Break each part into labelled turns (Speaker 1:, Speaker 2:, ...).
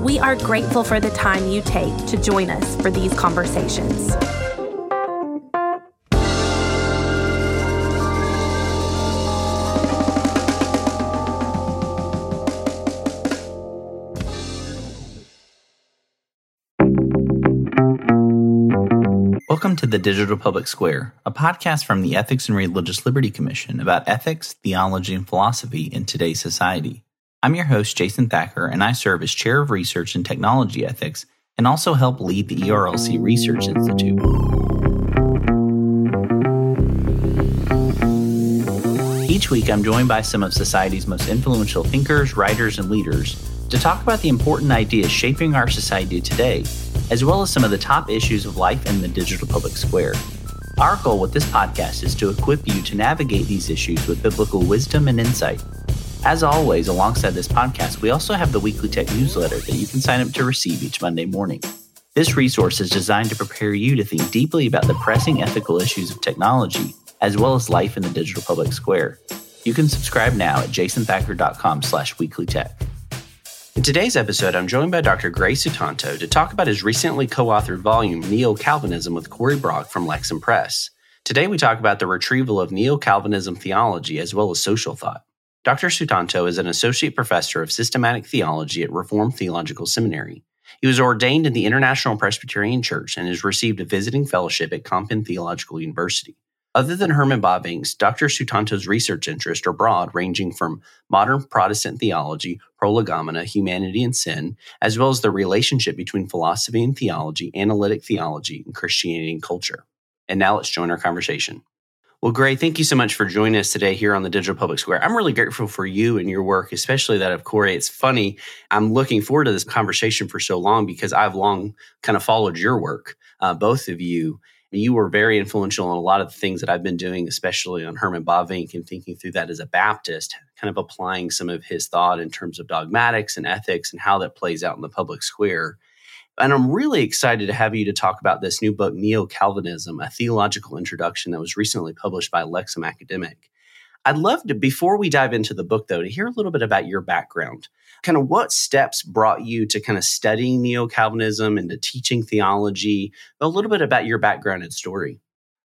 Speaker 1: We are grateful for the time you take to join us for these conversations.
Speaker 2: Welcome to the Digital Public Square, a podcast from the Ethics and Religious Liberty Commission about ethics, theology, and philosophy in today's society. I'm your host, Jason Thacker, and I serve as Chair of Research and Technology Ethics and also help lead the ERLC Research Institute. Each week, I'm joined by some of society's most influential thinkers, writers, and leaders to talk about the important ideas shaping our society today, as well as some of the top issues of life in the digital public square. Our goal with this podcast is to equip you to navigate these issues with biblical wisdom and insight as always, alongside this podcast, we also have the weekly tech newsletter that you can sign up to receive each Monday morning. This resource is designed to prepare you to think deeply about the pressing ethical issues of technology, as well as life in the digital public square. You can subscribe now at jasonthacker.com slash weeklytech. In today's episode, I'm joined by Dr. Gray Sutanto to talk about his recently co-authored volume, Neo-Calvinism with Cory Brock from Lexham Press. Today we talk about the retrieval of Neo-Calvinism theology as well as social thought. Dr. Sutanto is an associate professor of systematic theology at Reformed Theological Seminary. He was ordained in the International Presbyterian Church and has received a visiting fellowship at Kampen Theological University. Other than Herman Bavinck's, Dr. Sutanto's research interests are broad, ranging from modern Protestant theology, prolegomena, humanity and sin, as well as the relationship between philosophy and theology, analytic theology, and Christianity and culture. And now let's join our conversation. Well, Gray, thank you so much for joining us today here on the Digital Public Square. I'm really grateful for you and your work, especially that of Cory. It's funny. I'm looking forward to this conversation for so long because I've long kind of followed your work, uh, both of you. You were very influential in a lot of the things that I've been doing, especially on Herman Bavinck and thinking through that as a Baptist, kind of applying some of his thought in terms of dogmatics and ethics and how that plays out in the public square. And I'm really excited to have you to talk about this new book, Neo Calvinism, a theological introduction that was recently published by Lexham Academic. I'd love to, before we dive into the book, though, to hear a little bit about your background. Kind of what steps brought you to kind of studying Neo Calvinism and to teaching theology, a little bit about your background and story.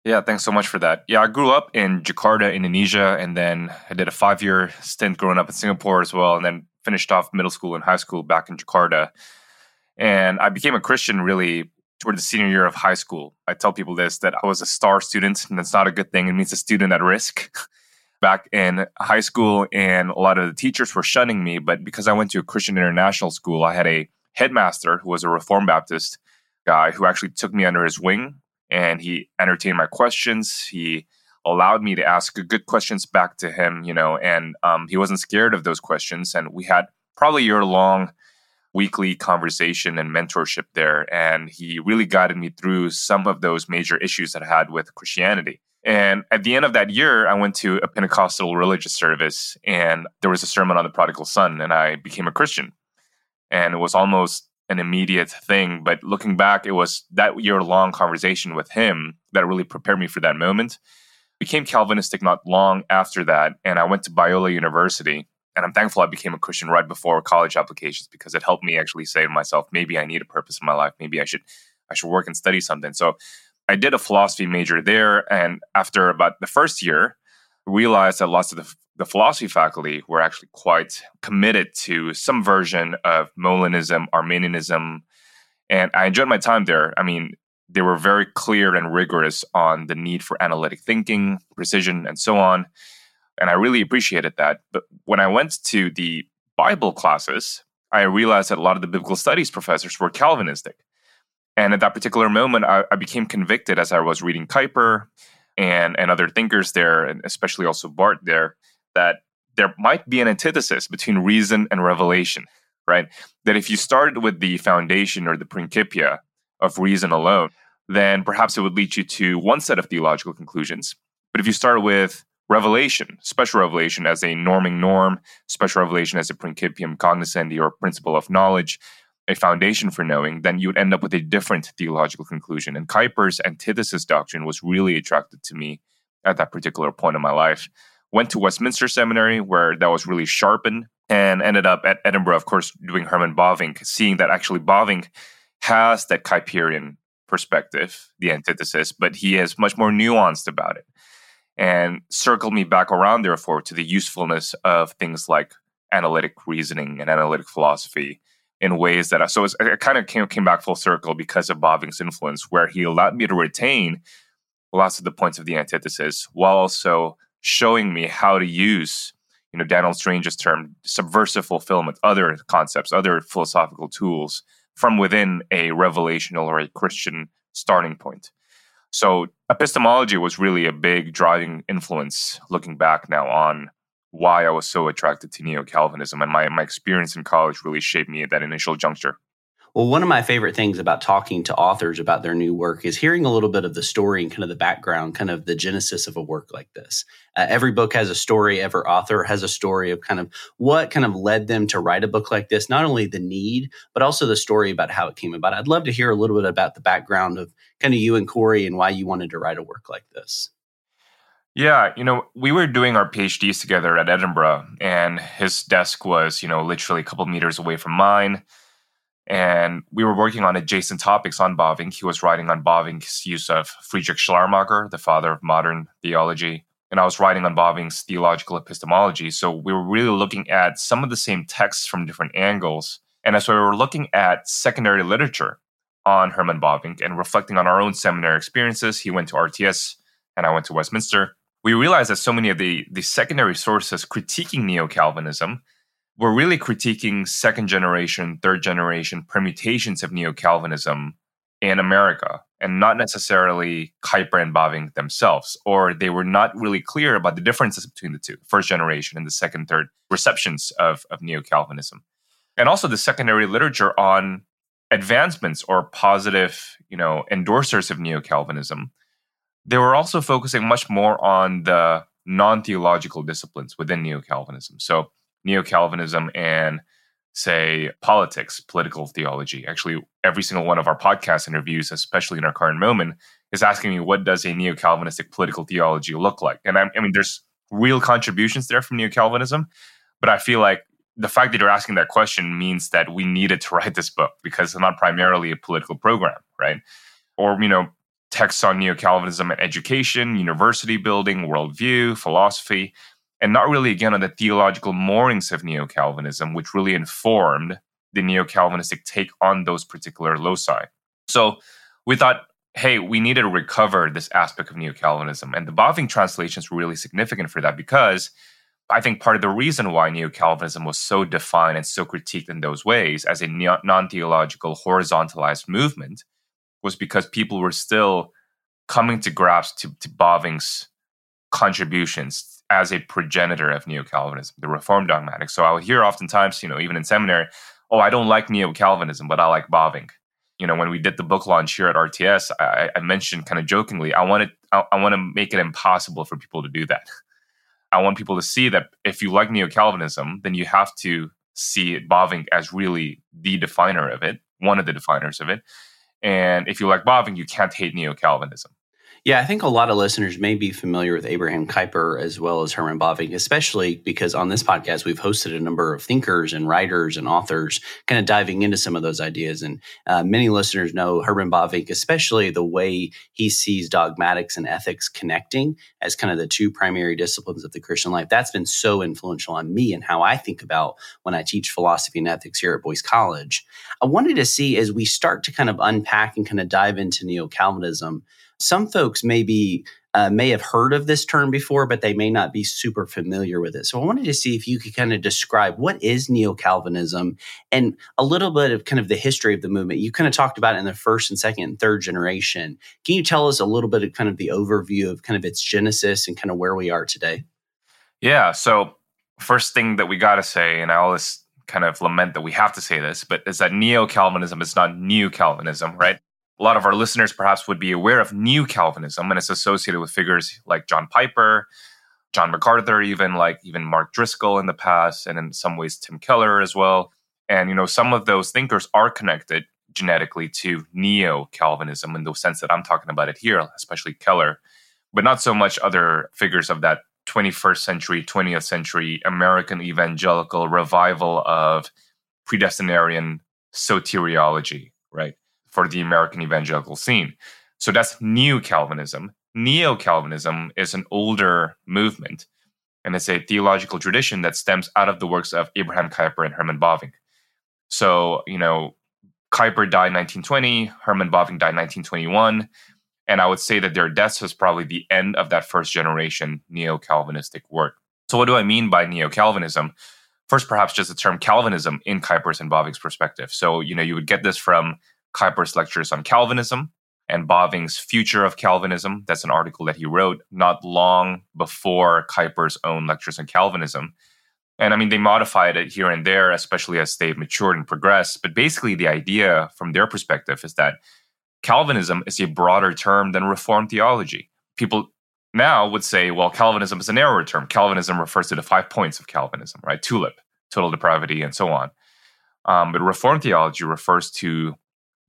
Speaker 3: Yeah, thanks so much for that. Yeah, I grew up in Jakarta, Indonesia, and then I did a five year stint growing up in Singapore as well, and then finished off middle school and high school back in Jakarta. And I became a Christian really toward the senior year of high school. I tell people this that I was a star student, and that's not a good thing. It means a student at risk. Back in high school, and a lot of the teachers were shunning me. But because I went to a Christian international school, I had a headmaster who was a Reformed Baptist guy who actually took me under his wing and he entertained my questions. He allowed me to ask good questions back to him, you know, and um, he wasn't scared of those questions. And we had probably year long weekly conversation and mentorship there. And he really guided me through some of those major issues that I had with Christianity. And at the end of that year, I went to a Pentecostal religious service and there was a sermon on the prodigal son, and I became a Christian. And it was almost an immediate thing. But looking back, it was that year long conversation with him that really prepared me for that moment. Became Calvinistic not long after that, and I went to Biola University and I'm thankful I became a Christian right before college applications because it helped me actually say to myself, maybe I need a purpose in my life. Maybe I should I should work and study something. So I did a philosophy major there, and after about the first year, realized that lots of the, the philosophy faculty were actually quite committed to some version of Molinism, Arminianism, and I enjoyed my time there. I mean, they were very clear and rigorous on the need for analytic thinking, precision, and so on. And I really appreciated that. But when I went to the Bible classes, I realized that a lot of the biblical studies professors were Calvinistic. And at that particular moment, I, I became convicted as I was reading Kuyper and, and other thinkers there, and especially also Barth there, that there might be an antithesis between reason and revelation. right? That if you started with the foundation or the principia of reason alone, then perhaps it would lead you to one set of theological conclusions. But if you start with revelation, special revelation as a norming norm, special revelation as a principium cognoscendi or principle of knowledge, a foundation for knowing, then you would end up with a different theological conclusion. And Kuyper's antithesis doctrine was really attractive to me at that particular point in my life. Went to Westminster Seminary, where that was really sharpened, and ended up at Edinburgh, of course, doing Herman Bavinck, seeing that actually Bavinck has that Kuyperian perspective, the antithesis, but he is much more nuanced about it and circled me back around, therefore, to the usefulness of things like analytic reasoning and analytic philosophy in ways that I, so it, it kind of came, came back full circle because of Bavinck's influence, where he allowed me to retain lots of the points of the antithesis while also showing me how to use you know Daniel Strange's term subversive fulfillment, other concepts, other philosophical tools from within a revelational or a Christian starting point. So epistemology was really a big driving influence looking back now on why I was so attracted to neo Calvinism. And my, my experience in college really shaped me at that initial juncture.
Speaker 2: Well, one of my favorite things about talking to authors about their new work is hearing a little bit of the story and kind of the background, kind of the genesis of a work like this. Uh, every book has a story, every author has a story of kind of what kind of led them to write a book like this, not only the need, but also the story about how it came about. I'd love to hear a little bit about the background of kind of you and Cory and why you wanted to write a work like this.
Speaker 3: Yeah, you know, we were doing our PhDs together at Edinburgh, and his desk was, you know, literally a couple meters away from mine and we were working on adjacent topics on Bavinck. He was writing on Bavinck's use of Friedrich Schleiermacher, the father of modern theology, and I was writing on Bavinck's theological epistemology. So we were really looking at some of the same texts from different angles. And as we were looking at secondary literature on Herman Bavinck and reflecting on our own seminary experiences, he went to RTS and I went to Westminster. We realized that so many of the, the secondary sources critiquing neo Calvinism we're really critiquing second generation, third generation permutations of neo Calvinism in America and not necessarily Kuyper and Bavinck themselves, or they were not really clear about the differences between the two, first generation and the second, third receptions of, of neo Calvinism. And also the secondary literature on advancements or positive, you know, endorsers of neo Calvinism. They were also focusing much more on the non theological disciplines within neo Calvinism. So neo Calvinism and say politics, political theology. Actually, every single one of our podcast interviews, especially in our current moment, is asking me what does a neo Calvinistic political theology look like? And I, I mean, there's real contributions there from neo Calvinism, but I feel like the fact that you're asking that question means that we needed to write this book because it's not primarily a political program, right? Or, you know, texts on neo Calvinism and education, university building, worldview, philosophy and not really again on the theological moorings of neo Calvinism, which really informed the neo Calvinistic take on those particular loci. So we thought, hey, we needed to recover this aspect of neo Calvinism. And the Bavinck translation is really significant for that because I think part of the reason why neo Calvinism was so defined and so critiqued in those ways as a non theological, horizontalized movement was because people were still coming to grasp to, to Bavinck's contributions as a progenitor of neo Calvinism, the Reformed dogmatic. So I would hear oftentimes, you know, even in seminary, oh, I don't like neo Calvinism, but I like Bavinck. You know, when we did the book launch here at RTS, I, I mentioned kind of jokingly, I wanted, I, I want to make it impossible for people to do that. I want people to see that if you like neo Calvinism, then you have to see Bavinck as really the definer of it, one of the definers of it. And if you like Bavinck, you can't hate neo Calvinism.
Speaker 2: Yeah, I think a lot of listeners may be familiar with Abraham Kuyper as well as Herman Bavinck, especially because on this podcast we've hosted a number of thinkers and writers and authors, kind of diving into some of those ideas. And uh, many listeners know Herman Bavinck, especially the way he sees dogmatics and ethics connecting as kind of the two primary disciplines of the Christian life. That's been so influential on me and how I think about when I teach philosophy and ethics here at Boyce College. I wanted to see as we start to kind of unpack and kind of dive into neo Calvinism some folks maybe uh, may have heard of this term before, but they may not be super familiar with it. So I wanted to see if you could kind of describe what is neo Calvinism and a little bit of kind of the history of the movement. You kind of talked about it in the first and second and third generation. Can you tell us a little bit of kind of the overview of kind of its genesis and kind of where we are today?
Speaker 3: Yeah. So first thing that we got to say, and I always kind of lament that we have to say this, but is that neo Calvinism is not new Calvinism, right? A lot of our listeners perhaps would be aware of new Calvinism, and it's associated with figures like John Piper, John MacArthur, even like even Mark Driscoll in the past, and in some ways Tim Keller as well. And you know, some of those thinkers are connected genetically to neo Calvinism in the sense that I'm talking about it here, especially Keller, but not so much other figures of that 21st century, 20th century American evangelical revival of predestinarian soteriology, right, for the American evangelical scene. So that's new Calvinism. Neo Calvinism is an older movement, and it's a theological tradition that stems out of the works of Abraham Kuyper and Herman Bavinck. So, you know, Kuyper died 1920, Herman Bavinck died 1921. And I would say that their deaths was probably the end of that first generation neo Calvinistic work. So, what do I mean by neo Calvinism? First, perhaps just the term Calvinism in Kuyper's and Bavinck's perspective. So, you know, you would get this from Kuyper's lectures on Calvinism and Bavinck's Future of Calvinism. That's an article that he wrote not long before Kuyper's own lectures on Calvinism. And I mean, they modified it here and there, especially as they've matured and progressed. But basically, the idea from their perspective is that Calvinism is a broader term than Reformed theology. People now would say, well, Calvinism is a narrower term. Calvinism refers to the five points of Calvinism, right? Tulip, total depravity, and so on. Um, but Reformed theology refers to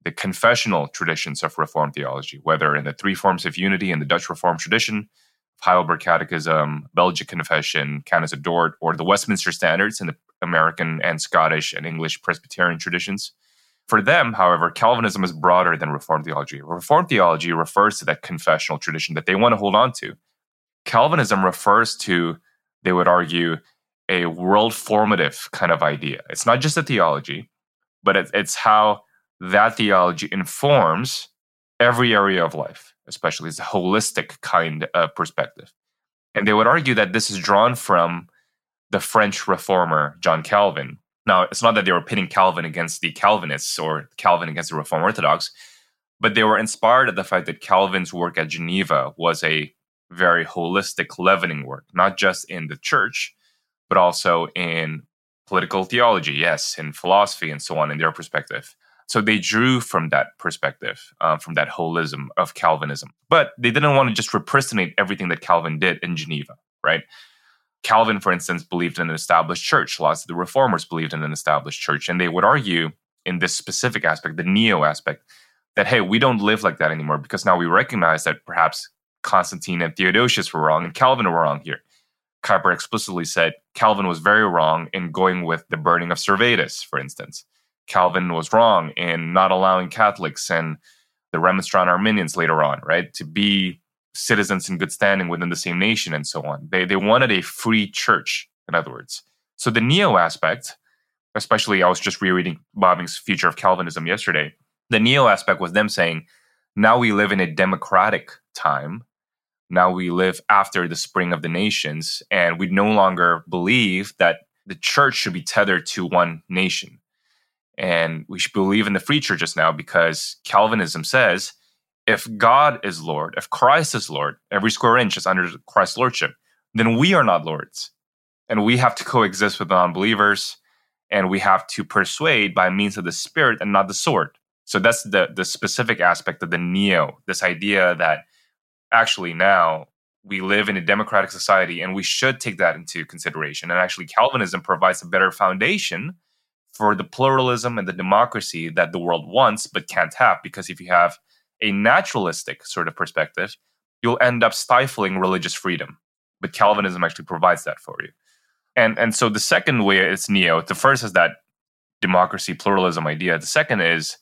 Speaker 3: the confessional traditions of Reformed theology, whether in the three forms of unity in the Dutch Reformed tradition, Heidelberg Catechism, Belgic Confession, Canons of Dort, or the Westminster Standards in the American and Scottish and English Presbyterian traditions. For them, however, Calvinism is broader than Reformed theology. Reformed theology refers to that confessional tradition that they want to hold on to. Calvinism refers to, they would argue, a world formative kind of idea. It's not just a theology, but it's how that theology informs every area of life especially is a holistic kind of perspective. And they would argue that this is drawn from the French reformer John Calvin. Now, it's not that they were pitting Calvin against the Calvinists or Calvin against the Reformed Orthodox, but they were inspired at the fact that Calvin's work at Geneva was a very holistic leavening work, not just in the church, but also in political theology, yes, in philosophy and so on, in their perspective. So they drew from that perspective, uh, from that holism of Calvinism. But they didn't want to just repristinate everything that Calvin did in Geneva, right? Calvin, for instance, believed in an established church. Lots of the reformers believed in an established church. And they would argue in this specific aspect, the neo aspect, that, hey, we don't live like that anymore because now we recognize that perhaps Constantine and Theodosius were wrong and Calvin were wrong here. Kuyper explicitly said Calvin was very wrong in going with the burning of Servetus, for instance. Calvin was wrong in not allowing Catholics and the Remonstrant Arminians later on, right, to be citizens in good standing within the same nation and so on. They they wanted a free church, in other words. So the neo aspect, especially I was just rereading Bavinck's Future of Calvinism yesterday. The neo aspect was them saying, now we live in a democratic time. Now we live after the spring of the nations, and we no longer believe that the church should be tethered to one nation. And we should believe in the free church just now because Calvinism says if God is Lord, if Christ is Lord, every square inch is under Christ's lordship, then we are not lords. And we have to coexist with non believers and we have to persuade by means of the spirit and not the sword. So that's the, the specific aspect of the neo, this idea that actually now we live in a democratic society and we should take that into consideration. And actually, Calvinism provides a better foundation for the pluralism and the democracy that the world wants but can't have. Because if you have a naturalistic sort of perspective, you'll end up stifling religious freedom. But Calvinism actually provides that for you. And, and so the second way it's neo, the first is that democracy, pluralism idea. The second is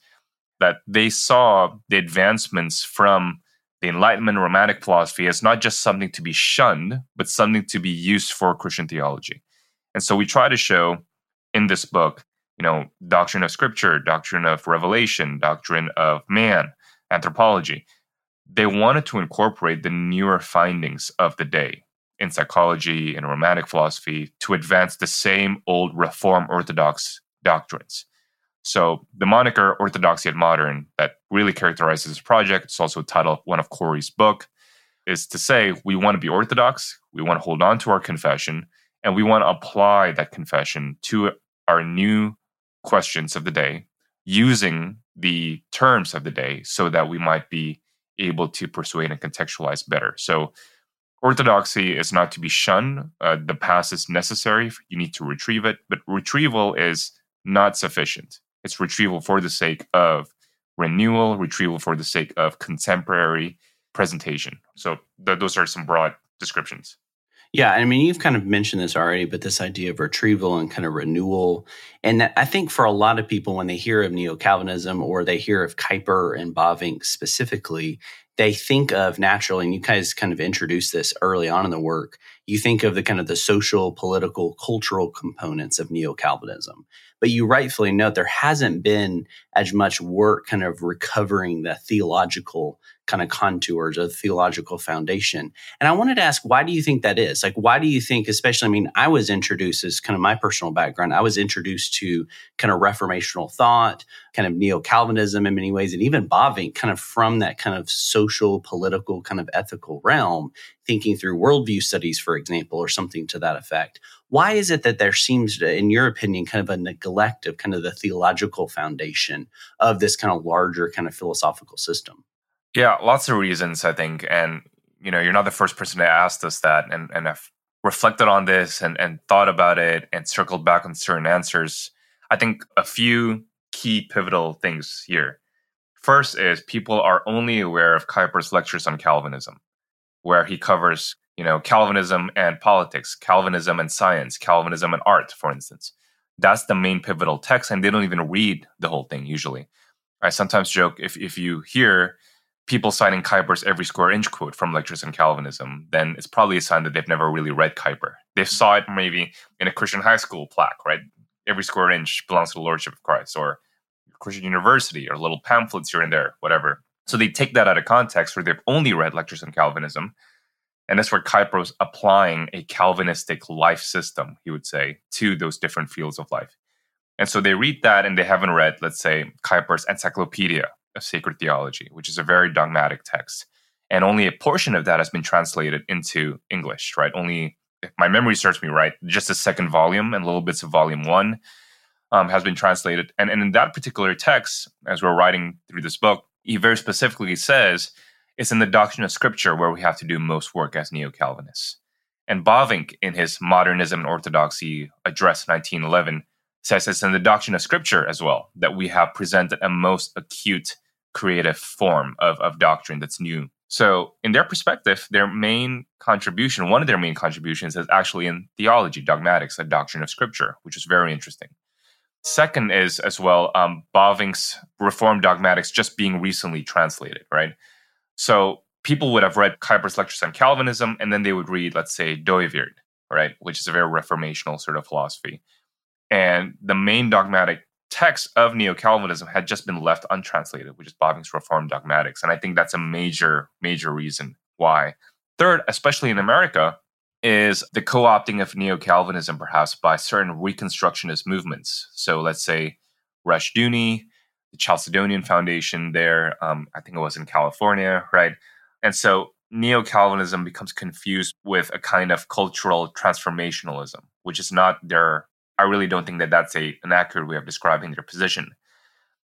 Speaker 3: that they saw the advancements from the Enlightenment Romantic philosophy as not just something to be shunned, but something to be used for Christian theology. And so we try to show in this book you know, doctrine of scripture, doctrine of revelation, doctrine of man, anthropology. They wanted to incorporate the newer findings of the day in psychology and romantic philosophy to advance the same old Reform Orthodox doctrines. So the moniker Orthodox yet Modern that really characterizes this project, it's also a title of one of Cory's book, is to say we want to be Orthodox, we want to hold on to our confession, and we want to apply that confession to our new questions of the day using the terms of the day so that we might be able to persuade and contextualize better. So, orthodoxy is not to be shunned. Uh, the past is necessary. You need to retrieve it, but retrieval is not sufficient. It's retrieval for the sake of renewal, retrieval for the sake of contemporary presentation. So, th- those are some broad descriptions.
Speaker 2: Yeah, I mean, you've kind of mentioned this already, but this idea of retrieval and kind of renewal. And I think for a lot of people, when they hear of neo Calvinism or they hear of Kuyper and Bavinck specifically, they think of naturally, and you guys kind of introduced this early on in the work, you think of the kind of the social, political, cultural components of neo Calvinism. But you rightfully note there hasn't been as much work kind of recovering the theological kind of contours of theological foundation. And I wanted to ask, why do you think that is? Like, why do you think, especially, I mean, I was introduced as kind of my personal background, I was introduced to kind of reformational thought, kind of neo Calvinism in many ways, and even Bavinck kind of from that kind of social, political, kind of ethical realm, thinking through worldview studies, for example, or something to that effect. Why is it that there seems to, in your opinion, kind of a neglect of kind of the theological foundation of this kind of larger kind of philosophical system?
Speaker 3: Yeah, lots of reasons, I think. And, you know, you're not the first person to ask us that. And, and I've reflected on this and, and thought about it and circled back on certain answers. I think a few key pivotal things here. First is people are only aware of Kuyper's lectures on Calvinism, where he covers, you know, Calvinism and politics, Calvinism and science, Calvinism and art, for instance. That's the main pivotal text, and they don't even read the whole thing usually. I sometimes joke if if you hear people citing Kuyper's every square inch quote from Lectures on Calvinism, then it's probably a sign that they've never really read Kuyper. They saw it maybe in a Christian high school plaque, right? Every square inch belongs to the Lordship of Christ, or Christian university, or little pamphlets here and there, whatever. So they take that out of context where they've only read Lectures on Calvinism. And that's where Kuyper was applying a Calvinistic life system, he would say, to those different fields of life. And so they read that and they haven't read, let's say, Kuyper's Encyclopedia of Sacred Theology, which is a very dogmatic text. And only a portion of that has been translated into English, right? Only, if my memory serves me right, just the second volume and little bits of volume one um, has been translated. And, and in that particular text, as we're writing through this book, he very specifically says it's in the doctrine of Scripture where we have to do most work as neo Calvinists. And Bavinck, in his Modernism and Orthodoxy Address 1911, says it's in the doctrine of scripture as well that we have presented a most acute creative form of, of doctrine that's new. So, in their perspective, their main contribution, one of their main contributions, is actually in theology, dogmatics, a doctrine of scripture, which is very interesting. Second is as well um, Bavinck's Reformed dogmatics just being recently translated, right? So people would have read Kuyper's lectures on Calvinism, and then they would read, let's say, Dooyeweerd, right, which is a very reformational sort of philosophy and the main dogmatic text of Neo Calvinism had just been left untranslated, which is Bavinck's Reformed Dogmatics. And I think that's a major, major reason why. Third, especially in America, is the co opting of Neo Calvinism perhaps by certain Reconstructionist movements. So let's say Rushdoony, the Chalcedonian Foundation there, um, I think it was in California, right? And so Neo Calvinism becomes confused with a kind of cultural transformationalism, which is not their I really don't think that that's a an accurate way of describing their position.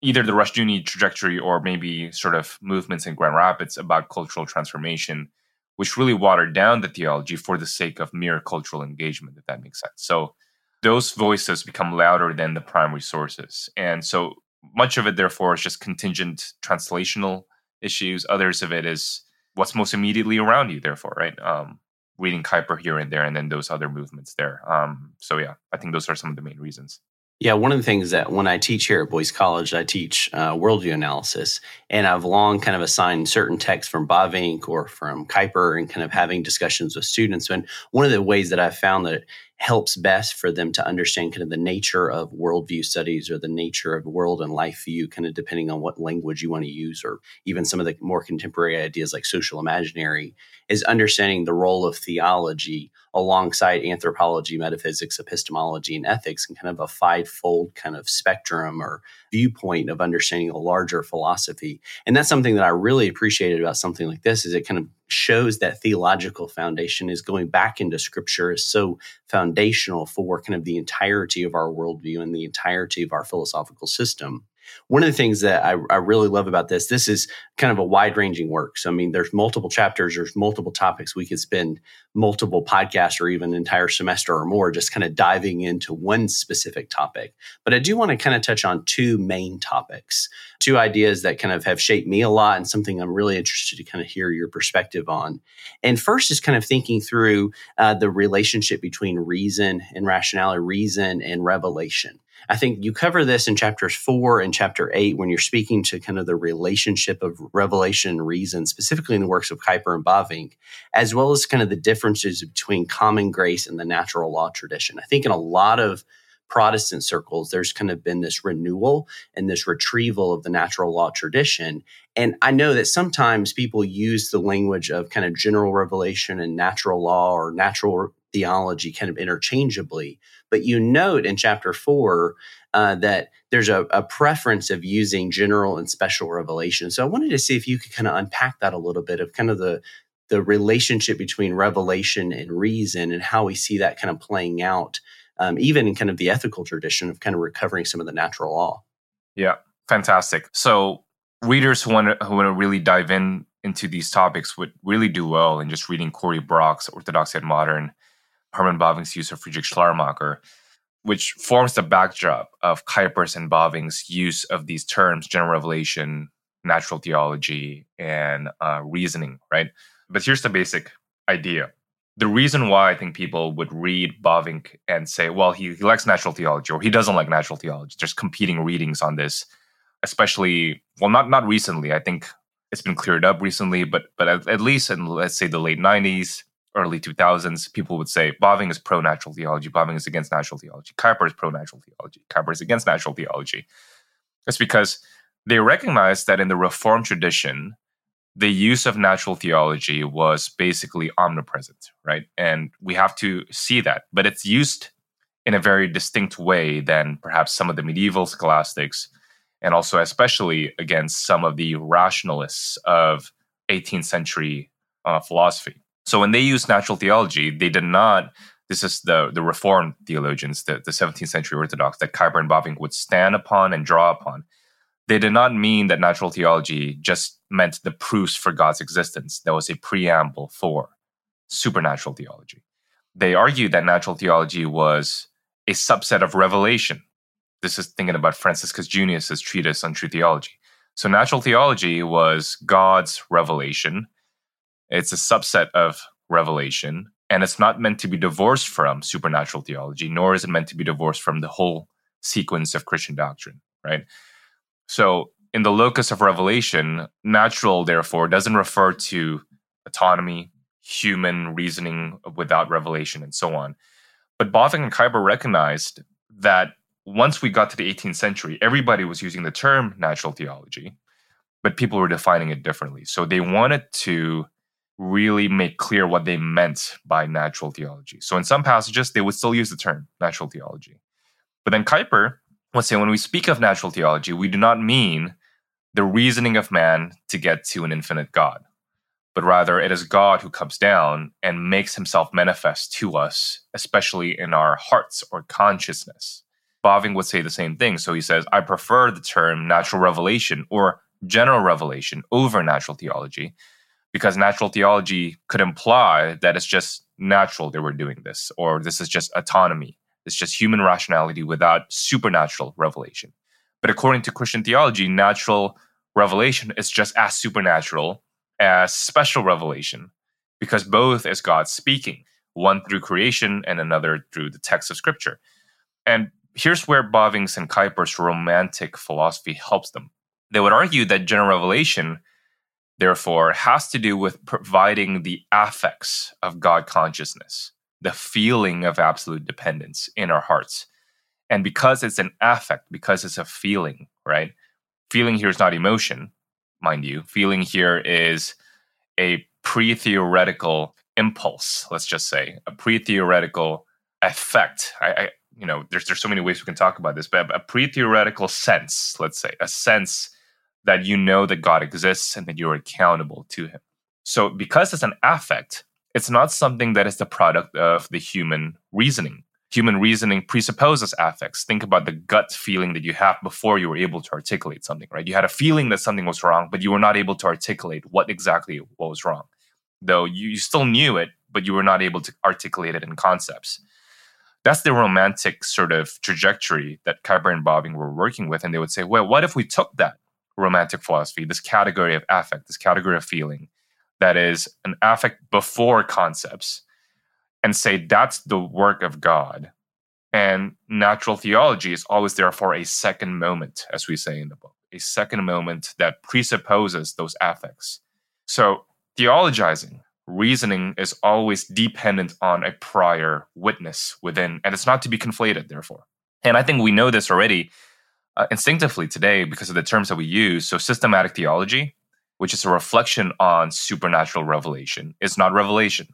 Speaker 3: Either the Rushdoony trajectory or maybe sort of movements in Grand Rapids about cultural transformation, which really watered down the theology for the sake of mere cultural engagement, if that makes sense. So those voices become louder than the primary sources. And so much of it, therefore, is just contingent translational issues. Others of it is what's most immediately around you, therefore, right? Um, reading Kuyper here and there, and then those other movements there. Um, so yeah, I think those are some of the main reasons.
Speaker 2: Yeah, one of the things that when I teach here at Boyce College, I teach uh, worldview analysis, and I've long kind of assigned certain texts from Bavinck or from Kuyper, and kind of having discussions with students. And one of the ways that I've found that helps best for them to understand kind of the nature of worldview studies or the nature of world and life view, kind of depending on what language you want to use, or even some of the more contemporary ideas like social imaginary, is understanding the role of theology alongside anthropology, metaphysics, epistemology, and ethics, and kind of a five-fold kind of spectrum or viewpoint of understanding a larger philosophy. And that's something that I really appreciated about something like this is it kind of shows that theological foundation is going back into scripture is so foundational for kind of the entirety of our worldview and the entirety of our philosophical system. One of the things that I, I really love about this, this is kind of a wide ranging work. So, I mean, there's multiple chapters, there's multiple topics. We could spend multiple podcasts or even an entire semester or more just kind of diving into one specific topic. But I do want to kind of touch on two main topics, two ideas that kind of have shaped me a lot and something I'm really interested to kind of hear your perspective on. And first is kind of thinking through uh, the relationship between reason and rationality, reason and revelation. I think you cover this in chapters four and chapter eight when you're speaking to kind of the relationship of revelation and reason, specifically in the works of Kuyper and Bavinck, as well as kind of the differences between common grace and the natural law tradition. I think in a lot of Protestant circles, there's kind of been this renewal and this retrieval of the natural law tradition. And I know that sometimes people use the language of kind of general revelation and natural law or natural theology kind of interchangeably. But you note in chapter four uh, that there's a, a, preference of using general and special revelation. So I wanted to see if you could kind of unpack that a little bit of kind of the the relationship between revelation and reason and how we see that kind of playing out, um, even in kind of the ethical tradition of kind of recovering some of the natural law.
Speaker 3: Yeah, fantastic. So readers who want to who want to really dive in into these topics would really do well in just reading Cory Brock's Orthodox yet Modern Herman Bavinck's use of Friedrich Schleiermacher, which forms the backdrop of Kuyper's and Bavinck's use of these terms, general revelation, natural theology, and uh, reasoning, right? But here's the basic idea. The reason why I think people would read Bavinck and say, well, he, he likes natural theology or he doesn't like natural theology. There's competing readings on this, especially, well, not, not recently. I think it's been cleared up recently, but, but at, at least in, let's say, the late 90s, early 2000s, people would say Bavinck is pro natural theology, Bavinck is against natural theology, Kuyper is pro natural theology, Kuyper is against natural theology. It's because they recognized that in the Reformed tradition, the use of natural theology was basically omnipresent, right? And we have to see that, but it's used in a very distinct way than perhaps some of the medieval scholastics, and also especially against some of the rationalists of 18th century uh, philosophy. So when they used natural theology, they did not. This is the the Reformed theologians, the, the 17th century Orthodox that Kuyper and Bavinck would stand upon and draw upon. They did not mean that natural theology just meant the proofs for God's existence. That was a preamble for supernatural theology. They argued that natural theology was a subset of revelation. This is thinking about Franciscus Junius's treatise on true theology. So natural theology was God's revelation it's a subset of revelation, and it's not meant to be divorced from supernatural theology, nor is it meant to be divorced from the whole sequence of Christian doctrine, right? So, in the locus of revelation, natural, therefore, doesn't refer to autonomy, human reasoning without revelation, and so on. But Bavinck and Kuyper recognized that once we got to the 18th century, everybody was using the term natural theology, but people were defining it differently. So they wanted to really make clear what they meant by natural theology. So in some passages, they would still use the term natural theology. But then Kuyper would say when we speak of natural theology, we do not mean the reasoning of man to get to an infinite God, but rather it is God who comes down and makes himself manifest to us, especially in our hearts or consciousness. Bavinck would say the same thing. So he says, I prefer the term natural revelation or general revelation over natural theology because natural theology could imply that it's just natural that we're doing this, or this is just autonomy. It's just human rationality without supernatural revelation. But according to Christian theology, natural revelation is just as supernatural as special revelation, because both is God speaking, one through creation and another through the text of Scripture. And here's where Bavinck's and Kuyper's romantic philosophy helps them. They would argue that general revelation therefore, has to do with providing the affects of God consciousness, the feeling of absolute dependence in our hearts. And because it's an affect, because it's a feeling, right? Feeling here is not emotion, mind you. Feeling here is a pre theoretical impulse, let's just say, a pre theoretical effect. I, I, you know, there's there's so many ways we can talk about this, but a pre theoretical sense, let's say, a sense that you know that God exists and that you're accountable to Him. So, because it's an affect, it's not something that is the product of the human reasoning. Human reasoning presupposes affects. Think about the gut feeling that you have before you were able to articulate something, right? You had a feeling that something was wrong, but you were not able to articulate what exactly what was wrong. Though you, you still knew it, but you were not able to articulate it in concepts. That's the romantic sort of trajectory that Kuyper and Bavinck were working with. And they would say, well, what if we took that romantic philosophy, this category of affect, this category of feeling, that is an affect before concepts, and say that's the work of God. And natural theology is always there for a second moment, as we say in the book, a second moment that presupposes those affects. So, theologizing, reasoning is always dependent on a prior witness within, and it's not to be conflated, therefore. And I think we know this already uh, instinctively today because of the terms that we use. So, systematic theology, which is a reflection on supernatural revelation, is not revelation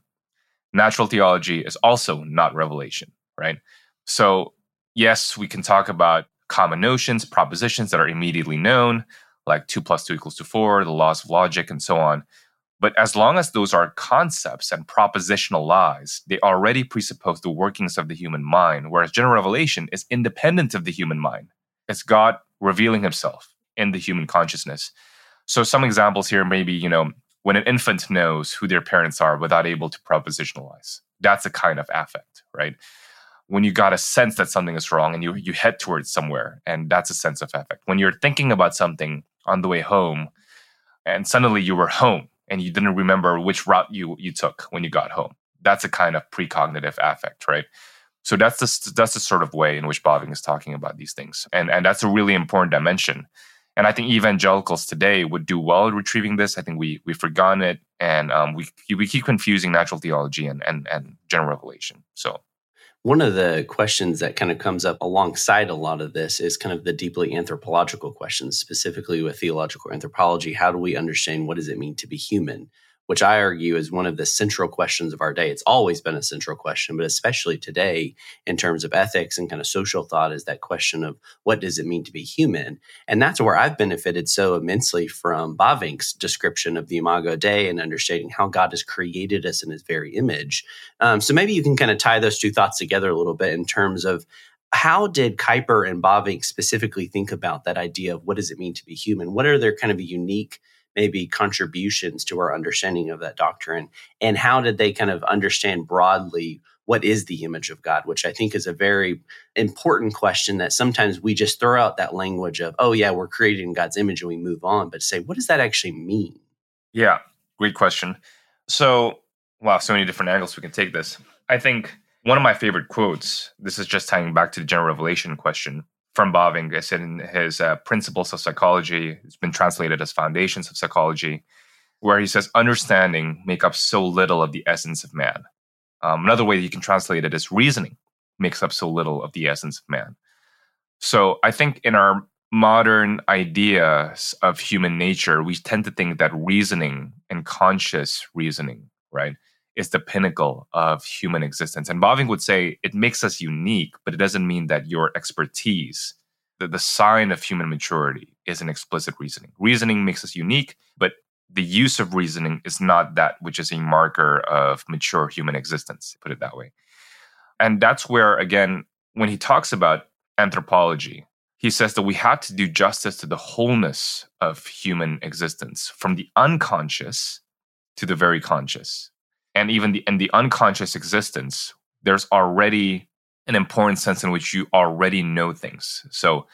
Speaker 3: natural theology is also not revelation, right? So, yes, we can talk about common notions, propositions that are immediately known, like 2 plus 2 equals to 4, the laws of logic, and so on. But as long as those are concepts and propositional lies, they already presuppose the workings of the human mind, whereas general revelation is independent of the human mind. It's God revealing himself in the human consciousness. So some examples here maybe, you know, when an infant knows who their parents are without able to propositionalize. That's a kind of affect, right? When you got a sense that something is wrong and you you head towards somewhere, and that's a sense of affect. When you're thinking about something on the way home, and suddenly you were home and you didn't remember which route you you took when you got home. That's a kind of precognitive affect, right? So that's the that's the sort of way in which Bavinck is talking about these things, and and that's a really important dimension and I think evangelicals today would do well retrieving this. I think we we've forgotten it, and um, we we keep confusing natural theology and and and general revelation. So
Speaker 2: one of the questions that kind of comes up alongside a lot of this is kind of the deeply anthropological questions, specifically with theological anthropology. How do we understand what does it mean to be human? Which I argue is one of the central questions of our day. It's always been a central question, but especially today in terms of ethics and kind of social thought is that question of what does it mean to be human? And that's where I've benefited so immensely from Bavinck's description of the Imago Dei and understanding how God has created us in his very image. Um, so maybe you can kind of tie those two thoughts together a little bit in terms of how did Kuyper and Bavinck specifically think about that idea of what does it mean to be human? What are their kind of unique maybe contributions to our understanding of that doctrine? And how did they kind of understand broadly what is the image of god? Which i think is a very important question that sometimes we just throw out that language of oh yeah we're created in god's image and we move on but say what does that actually mean?
Speaker 3: Yeah great question. So wow so many different angles we can take this. I think one of my favorite quotes this is just tying back to the general revelation question from said in his uh, Principles of Psychology, it's been translated as Foundations of Psychology, where he says, understanding make up so little of the essence of man. Um, another way you can translate it is reasoning makes up so little of the essence of man. So I think in our modern ideas of human nature, we tend to think that reasoning and conscious reasoning, right, is the pinnacle of human existence. And Bavinck would say it makes us unique, but it doesn't mean that your expertise, the, the sign of human maturity, is an explicit reasoning. Reasoning makes us unique, but the use of reasoning is not that which is a marker of mature human existence, put it that way. And that's where, again, when he talks about anthropology, he says that we have to do justice to the wholeness of human existence, from the unconscious to the very conscious and even the in the unconscious existence, there's already an important sense in which you already know things. So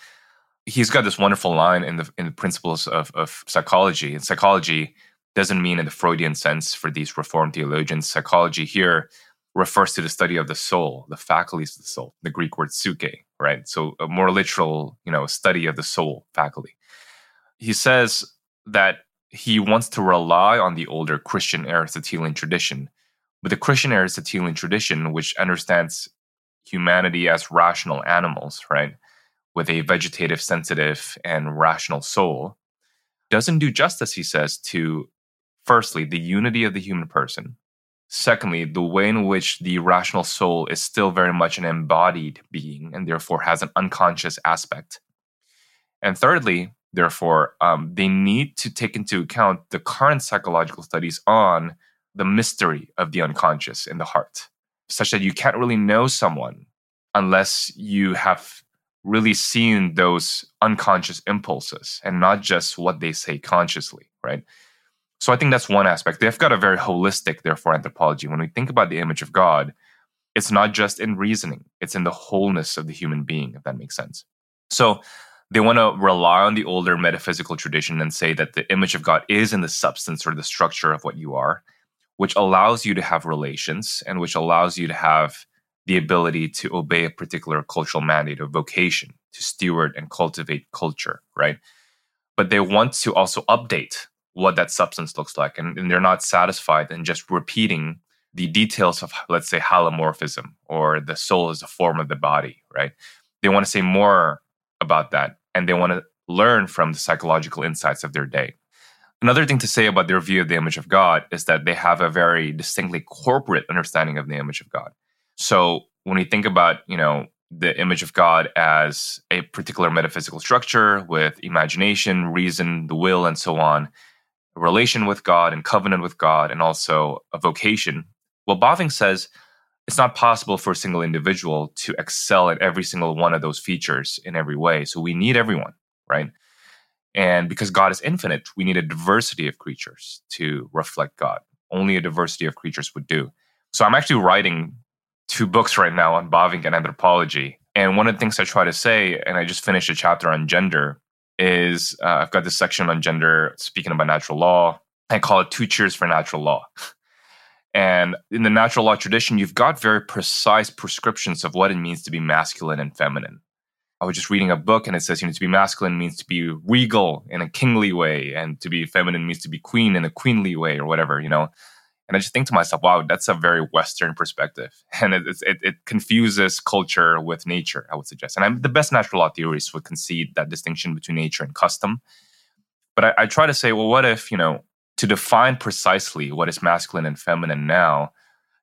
Speaker 3: he's got this wonderful line in the in the principles of, of psychology. And psychology doesn't mean in the Freudian sense for these reformed theologians. Psychology here refers to the study of the soul, the faculties of the soul, the Greek word psyche, right? So a more literal, you know, study of the soul faculty. He says that he wants to rely on the older Christian Aristotelian tradition. But the Christian Aristotelian tradition, which understands humanity as rational animals, right, with a vegetative, sensitive, and rational soul, doesn't do justice, he says, to firstly, the unity of the human person. Secondly, the way in which the rational soul is still very much an embodied being and therefore has an unconscious aspect. And thirdly, therefore, um, they need to take into account the current psychological studies on the mystery of the unconscious in the heart, such that you can't really know someone unless you have really seen those unconscious impulses and not just what they say consciously, right? So I think that's one aspect. They've got a very holistic, therefore, anthropology. When we think about the image of God, it's not just in reasoning, it's in the wholeness of the human being, if that makes sense. So they want to rely on the older metaphysical tradition and say that the image of God is in the substance or the structure of what you are, which allows you to have relations and which allows you to have the ability to obey a particular cultural mandate or vocation to steward and cultivate culture, right? But they want to also update what that substance looks like. And, and they're not satisfied in just repeating the details of, let's say, hylomorphism or the soul is a form of the body, right? They want to say more about that and they want to learn from the psychological insights of their day. Another thing to say about their view of the image of God is that they have a very distinctly corporate understanding of the image of God. So when we think about, you know, the image of God as a particular metaphysical structure with imagination, reason, the will, and so on, a relation with God and covenant with God, and also a vocation. Well, Bavinck says it's not possible for a single individual to excel at every single one of those features in every way. So we need everyone, right? And because God is infinite, we need a diversity of creatures to reflect God. Only a diversity of creatures would do. So I'm actually writing two books right now on Bavinck and anthropology. And one of the things I try to say, and I just finished a chapter on gender, is uh, I've got this section on gender speaking about natural law. I call it Two Cheers for Natural Law. And in the natural law tradition, you've got very precise prescriptions of what it means to be masculine and feminine. I was just reading a book and it says, you know, to be masculine means to be regal in a kingly way, and to be feminine means to be queen in a queenly way, or whatever, you know. And I just think to myself, wow, that's a very Western perspective. And it, it, it confuses culture with nature, I would suggest. And I'm, the best natural law theorists would concede that distinction between nature and custom. But I, I try to say, well, what if, you know, to define precisely what is masculine and feminine now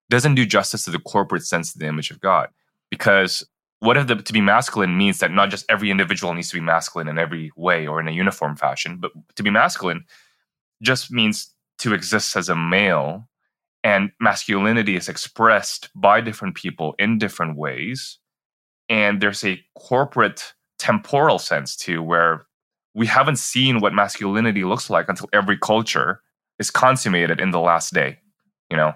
Speaker 3: doesn't do justice to the corporate sense of the image of God? Because what if the, to be masculine means that not just every individual needs to be masculine in every way or in a uniform fashion, but to be masculine just means to exist as a male and masculinity is expressed by different people in different ways and there's a corporate temporal sense too where we haven't seen what masculinity looks like until every culture is consummated in the last day you know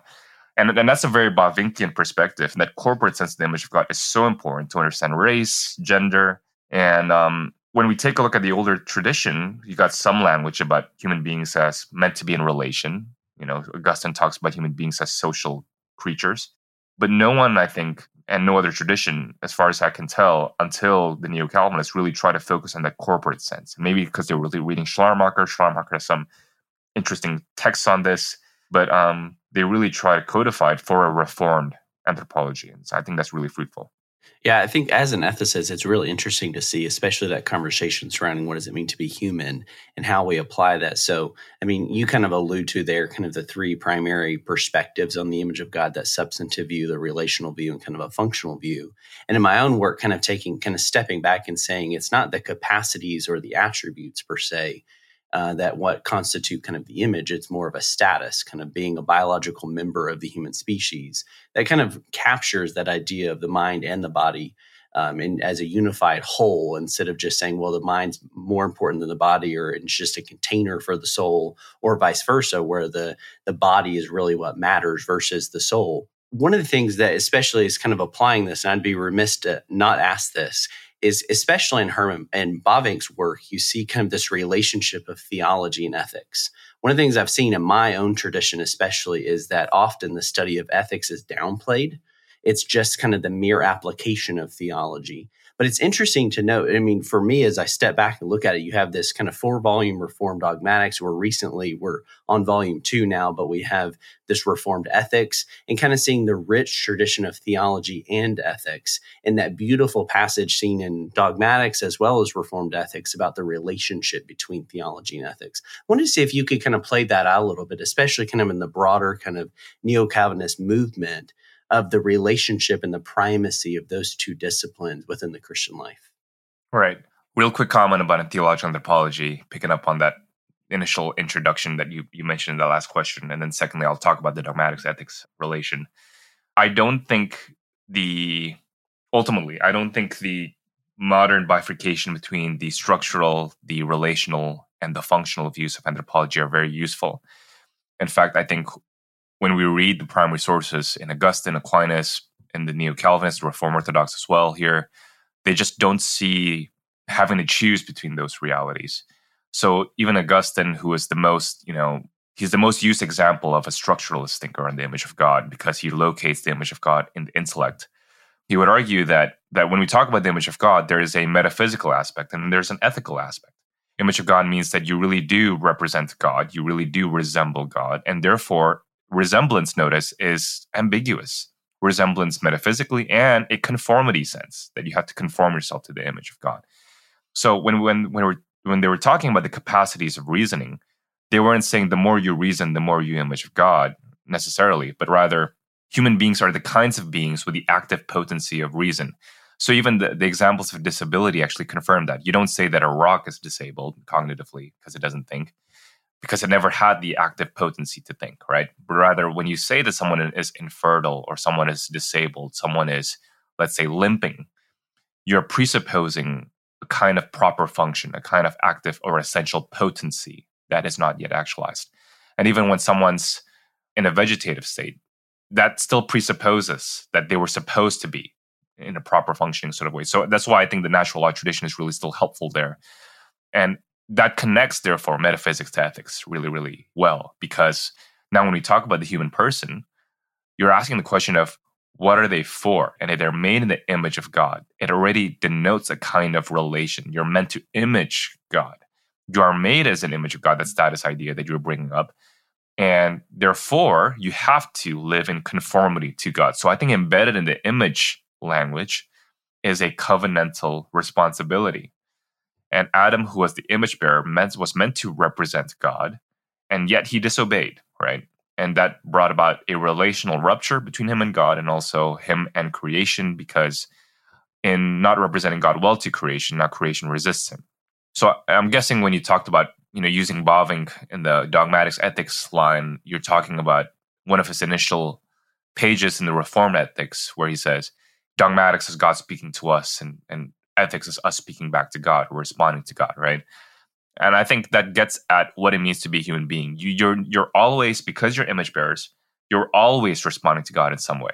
Speaker 3: and, and that's a very bavinckian perspective that corporate sense of the image of god is so important to understand race gender and um, when we take a look at the older tradition you got some language about human beings as meant to be in relation you know, Augustine talks about human beings as social creatures, but no one, I think, and no other tradition, as far as I can tell, until the Neo Calvinists really try to focus on that corporate sense. Maybe because they were really reading Schleiermacher. Schleiermacher has some interesting texts on this, but um, they really try to codify it for a reformed anthropology. And so I think that's really fruitful.
Speaker 2: Yeah, I think as an ethicist, it's really interesting to see, especially that conversation surrounding what does it mean to be human and how we apply that. So, I mean, you kind of allude to there kind of the three primary perspectives on the image of God that substantive view, the relational view, and kind of a functional view. And in my own work, kind of taking, kind of stepping back and saying it's not the capacities or the attributes per se, uh, that what constitute kind of the image it's more of a status kind of being a biological member of the human species that kind of captures that idea of the mind and the body um, and as a unified whole instead of just saying well the mind's more important than the body or it's just a container for the soul or vice versa where the the body is really what matters versus the soul. One of the things that especially is kind of applying this and i'd be remiss to not ask this is especially in Herman and Bavinck's work, you see kind of this relationship of theology and ethics. One of the things I've seen in my own tradition, especially, is that often the study of ethics is downplayed. It's just kind of the mere application of theology. But it's interesting to note. I mean, for me, as I step back and look at it, you have this kind of four volume Reformed Dogmatics. Where recently we're on volume two now, but we have this Reformed Ethics and kind of seeing the rich tradition of theology and ethics in that beautiful passage seen in Dogmatics as well as Reformed Ethics about the relationship between theology and ethics. I wanted to see if you could kind of play that out a little bit, especially kind of in the broader kind of neo Calvinist movement of the relationship and the primacy of those two disciplines within the Christian life.
Speaker 3: Right. Real quick comment about theological anthropology, picking up on that initial introduction that you, you mentioned in the last question. And then secondly, I'll talk about the dogmatics ethics relation. I don't think the ultimately, I don't think the modern bifurcation between the structural, the relational, and the functional views of anthropology are very useful. In fact, I think when we read the primary sources in Augustine, Aquinas, and the Neo Calvinists, Reform Orthodox as well here, they just don't see having to choose between those realities. So even Augustine, who is the most, you know, he's the most used example of a structuralist thinker on the image of God because he locates the image of God in the intellect. He would argue that that when we talk about the image of God, there is a metaphysical aspect and there's an ethical aspect. Image of God means that you really do represent God, you really do resemble God, and therefore resemblance notice is ambiguous. Resemblance metaphysically and a conformity sense that you have to conform yourself to the image of God. So when when when we're when they were talking about the capacities of reasoning, they weren't saying the more you reason, the more you image of God necessarily, but rather human beings are the kinds of beings with the active potency of reason. So even the, the examples of disability actually confirm that. You don't say that a rock is disabled cognitively because it doesn't think, because it never had the active potency to think, right? Rather, when you say that someone is infertile or someone is disabled, someone is, let's say, limping, you're presupposing a kind of proper function, a kind of active or essential potency that is not yet actualized. And even when someone's in a vegetative state, that still presupposes that they were supposed to be in a proper functioning sort of way. So that's why I think the natural law tradition is really still helpful there. And that connects, therefore, metaphysics to ethics really, really well. Because now when we talk about the human person, you're asking the question of what are they for? And if they're made in the image of God, it already denotes a kind of relation. You're meant to image God. You are made as an image of God. That status idea that you're bringing up. And therefore, you have to live in conformity to God. So I think embedded in the image language is a covenantal responsibility. And Adam, who was the image bearer, meant, was meant to represent God, and yet he disobeyed, right? and that brought about a relational rupture between him and God and also him and creation because in not representing God well to creation, now creation resists him. So I'm guessing when you talked about, you know, using Bavinck in the dogmatics ethics line, you're talking about one of his initial pages in the Reformed Ethics where he says, dogmatics is God speaking to us and, and ethics is us speaking back to God, or responding to God, right? And I think that gets at what it means to be a human being. You, you're you're always because you're image bearers, you're always responding to God in some way.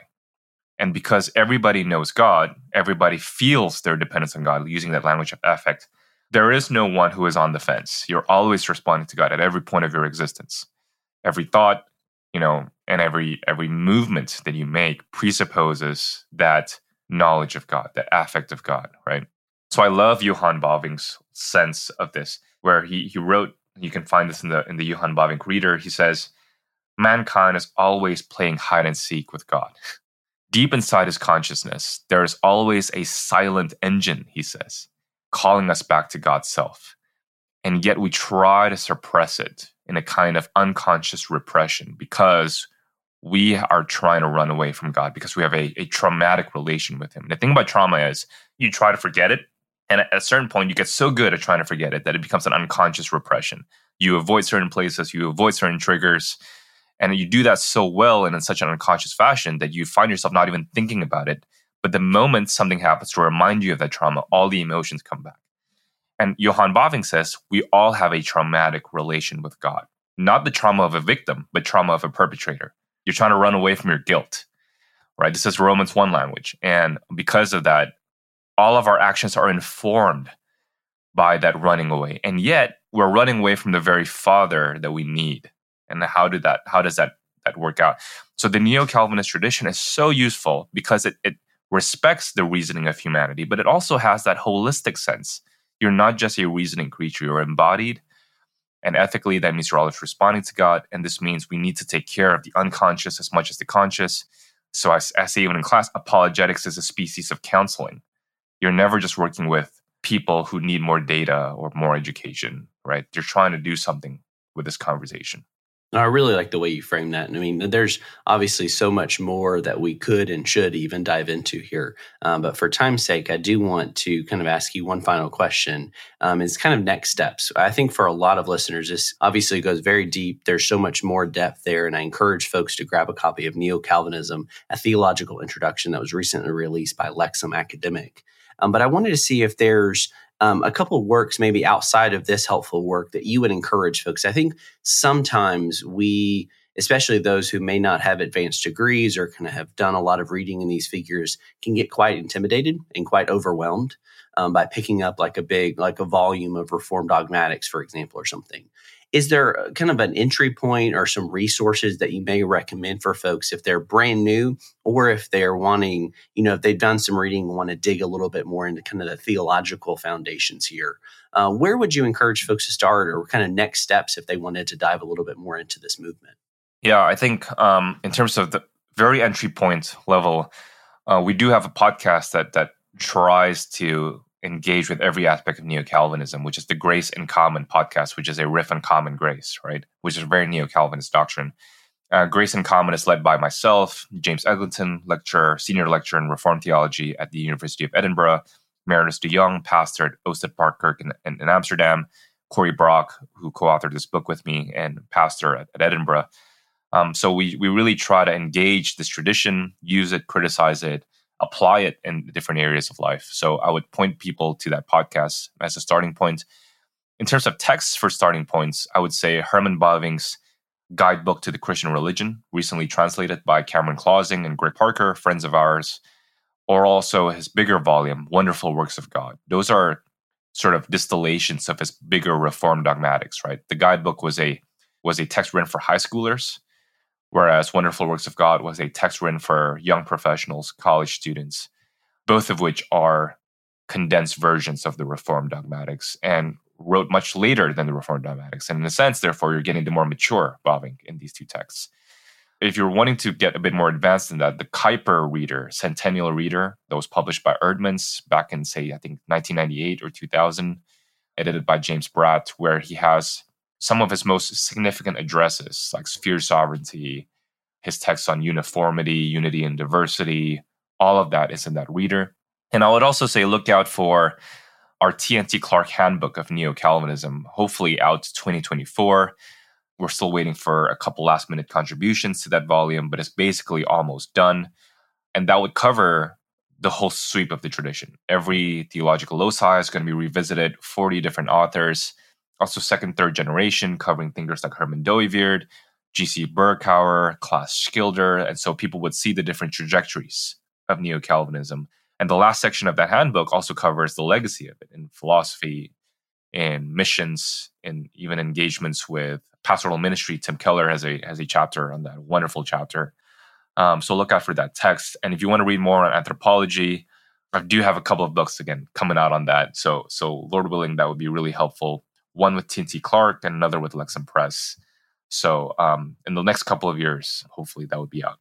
Speaker 3: And because everybody knows God, everybody feels their dependence on God using that language of affect. There is no one who is on the fence. You're always responding to God at every point of your existence. Every thought, you know, and every every movement that you make presupposes that knowledge of God, the affect of God, right? So I love Johan Bavinck's sense of this where he he wrote. You can find this in the in the Johan Bavinck Reader. He says, "Mankind is always playing hide and seek with God." Deep inside his consciousness, there is always a silent engine, he says, calling us back to God's self. And yet we try to suppress it in a kind of unconscious repression because we are trying to run away from God because we have a, a traumatic relation with Him. And the thing about trauma is you try to forget it, and at a certain point, you get so good at trying to forget it that it becomes an unconscious repression. You avoid certain places, you avoid certain triggers, and you do that so well and in such an unconscious fashion that you find yourself not even thinking about it. But the moment something happens to remind you of that trauma, all the emotions come back. And Johan Bavinck says we all have a traumatic relation with God. Not the trauma of a victim, but trauma of a perpetrator. You're trying to run away from your guilt, right? This is Romans 1 language. And because of that, all of our actions are informed by that running away. And yet we're running away from the very father that we need. And how did that how does that that work out? So the neo-Calvinist tradition is so useful because it, it respects the reasoning of humanity, but it also has that holistic sense. You're not just a reasoning creature, you're embodied. And ethically, that means you're always responding to God. And this means we need to take care of the unconscious as much as the conscious. So, I, I say even in class, apologetics is a species of counseling you're never just working with people who need more data or more education, right? You're trying to do something with this conversation.
Speaker 2: I really like the way you frame that. And I mean, there's obviously so much more that we could and should even dive into here. Um, but for time's sake, I do want to kind of ask you one final question. Um, it's kind of next steps. I think for a lot of listeners, this obviously goes very deep. There's so much more depth there. And I encourage folks to grab a copy of Neo Calvinism, a theological introduction that was recently released by Lexham Academic. Um, but I wanted to see if there's um, a couple works maybe outside of this helpful work that you would encourage folks. I think sometimes we, especially those who may not have advanced degrees or kind of have done a lot of reading in these figures, can get quite intimidated and quite overwhelmed um, by picking up like a big, like a volume of Reformed dogmatics, for example, or something. Is there kind of an entry point or some resources that you may recommend for folks if they're brand new or if they're wanting, you know, if they've done some reading and want to dig a little bit more into kind of the theological foundations here? Uh, where would you encourage folks to start or kind of next steps if they wanted to dive a little bit more into this movement?
Speaker 3: Yeah, I think um, in terms of the very entry point level, uh, we do have a podcast that that tries to engage with every aspect of neo Calvinism, which is the Grace in Common podcast, which is a riff on common grace, right? Which is a very neo Calvinist doctrine. Uh, grace in Common is led by myself, James Eglinton, lecturer, senior lecturer in Reformed theology at the University of Edinburgh, Marinus de Jong, pastor at Oostende Park in, in, in, Amsterdam, Cory Brock, who co authored this book with me, and pastor at, at Edinburgh. Um, so we, we really try to engage this tradition, use it, criticize it, apply it in different areas of life. So I would point people to that podcast as a starting point. In terms of texts for starting points, I would say Herman Bavinck's Guidebook to the Christian Religion, recently translated by Cameron Clausing and Greg Parker, friends of ours, or also his bigger volume, Wonderful Works of God. Those are sort of distillations of his bigger reform dogmatics, right? The guidebook was a was a text written for high schoolers whereas Wonderful Works of God was a text written for young professionals, college students, both of which are condensed versions of the Reformed dogmatics and wrote much later than the Reformed dogmatics. And in a sense, therefore, you're getting the more mature Bavinck in these two texts. If you're wanting to get a bit more advanced than that, the Kuyper Reader, Centennial Reader, that was published by Eerdmans back in, say, I think 1998 or 2000, edited by James Bratt, where he has some of his most significant addresses, like sphere sovereignty, his texts on uniformity, unity, and diversity, all of that is in that reader. And I would also say look out for our T&T Clark Handbook of Neo Calvinism, hopefully out 2024. We're still waiting for a couple last minute contributions to that volume, but it's basically almost done. And that would cover the whole sweep of the tradition. Every theological loci is going to be revisited, 40 different authors also second, third generation, covering thinkers like Herman Dooyeweerd, G.C. Berkouwer, Klaas Schilder. And so people would see the different trajectories of Neo Calvinism. And the last section of that handbook also covers the legacy of it in philosophy, in missions, in even engagements with pastoral ministry. Tim Keller has a has a chapter on that, wonderful chapter. Um, so look out for that text. And if you want to read more on anthropology, I do have a couple of books again coming out on that. So so Lord willing, that would be really helpful one with T&T Clark and another with Lexham Press. So um, in the next couple of years, hopefully that would be out.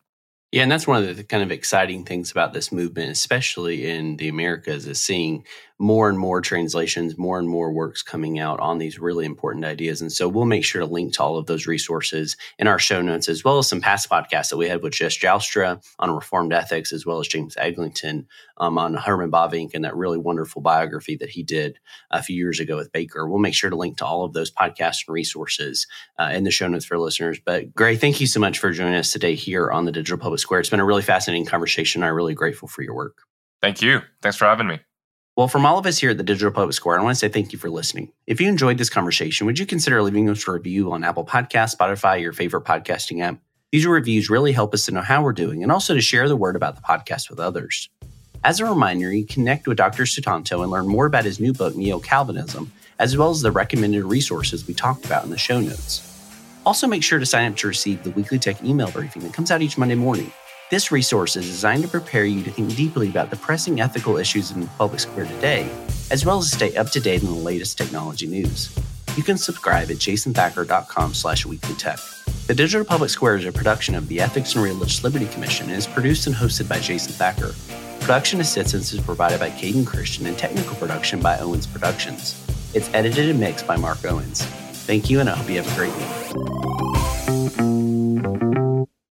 Speaker 2: Yeah, and that's one of the kind of exciting things about this movement, especially in the Americas, is seeing more and more translations, more and more works coming out on these really important ideas. And so we'll make sure to link to all of those resources in our show notes, as well as some past podcasts that we had with Jess Joustra on Reformed ethics, as well as James Eglinton um, on Herman Bavinck and that really wonderful biography that he did a few years ago with Baker. We'll make sure to link to all of those podcasts and resources uh, in the show notes for listeners. But Gray, thank you so much for joining us today here on the Digital Public Square. It's been a really fascinating conversation. I'm really grateful for your work.
Speaker 3: Thank you. Thanks for having me.
Speaker 2: Well, from all of us here at the Digital Public Square, I want to say thank you for listening. If you enjoyed this conversation, would you consider leaving us a review on Apple Podcasts, Spotify, your favorite podcasting app? These reviews really help us to know how we're doing and also to share the word about the podcast with others. As a reminder, you connect with Dr. Sutanto and learn more about his new book, Neo Calvinism, as well as the recommended resources we talked about in the show notes. Also, make sure to sign up to receive the weekly tech email briefing that comes out each Monday morning. This resource is designed to prepare you to think deeply about the pressing ethical issues in the public square today, as well as stay up to date on the latest technology news. You can subscribe at jasonthacker.com slash weeklytech. The Digital Public Square is a production of the Ethics and Religious Liberty Commission and is produced and hosted by Jason Thacker. Production assistance is provided by Kadin Christian and technical production by Owens Productions. It's edited and mixed by Mark Owens. Thank you, and I hope you have a great week.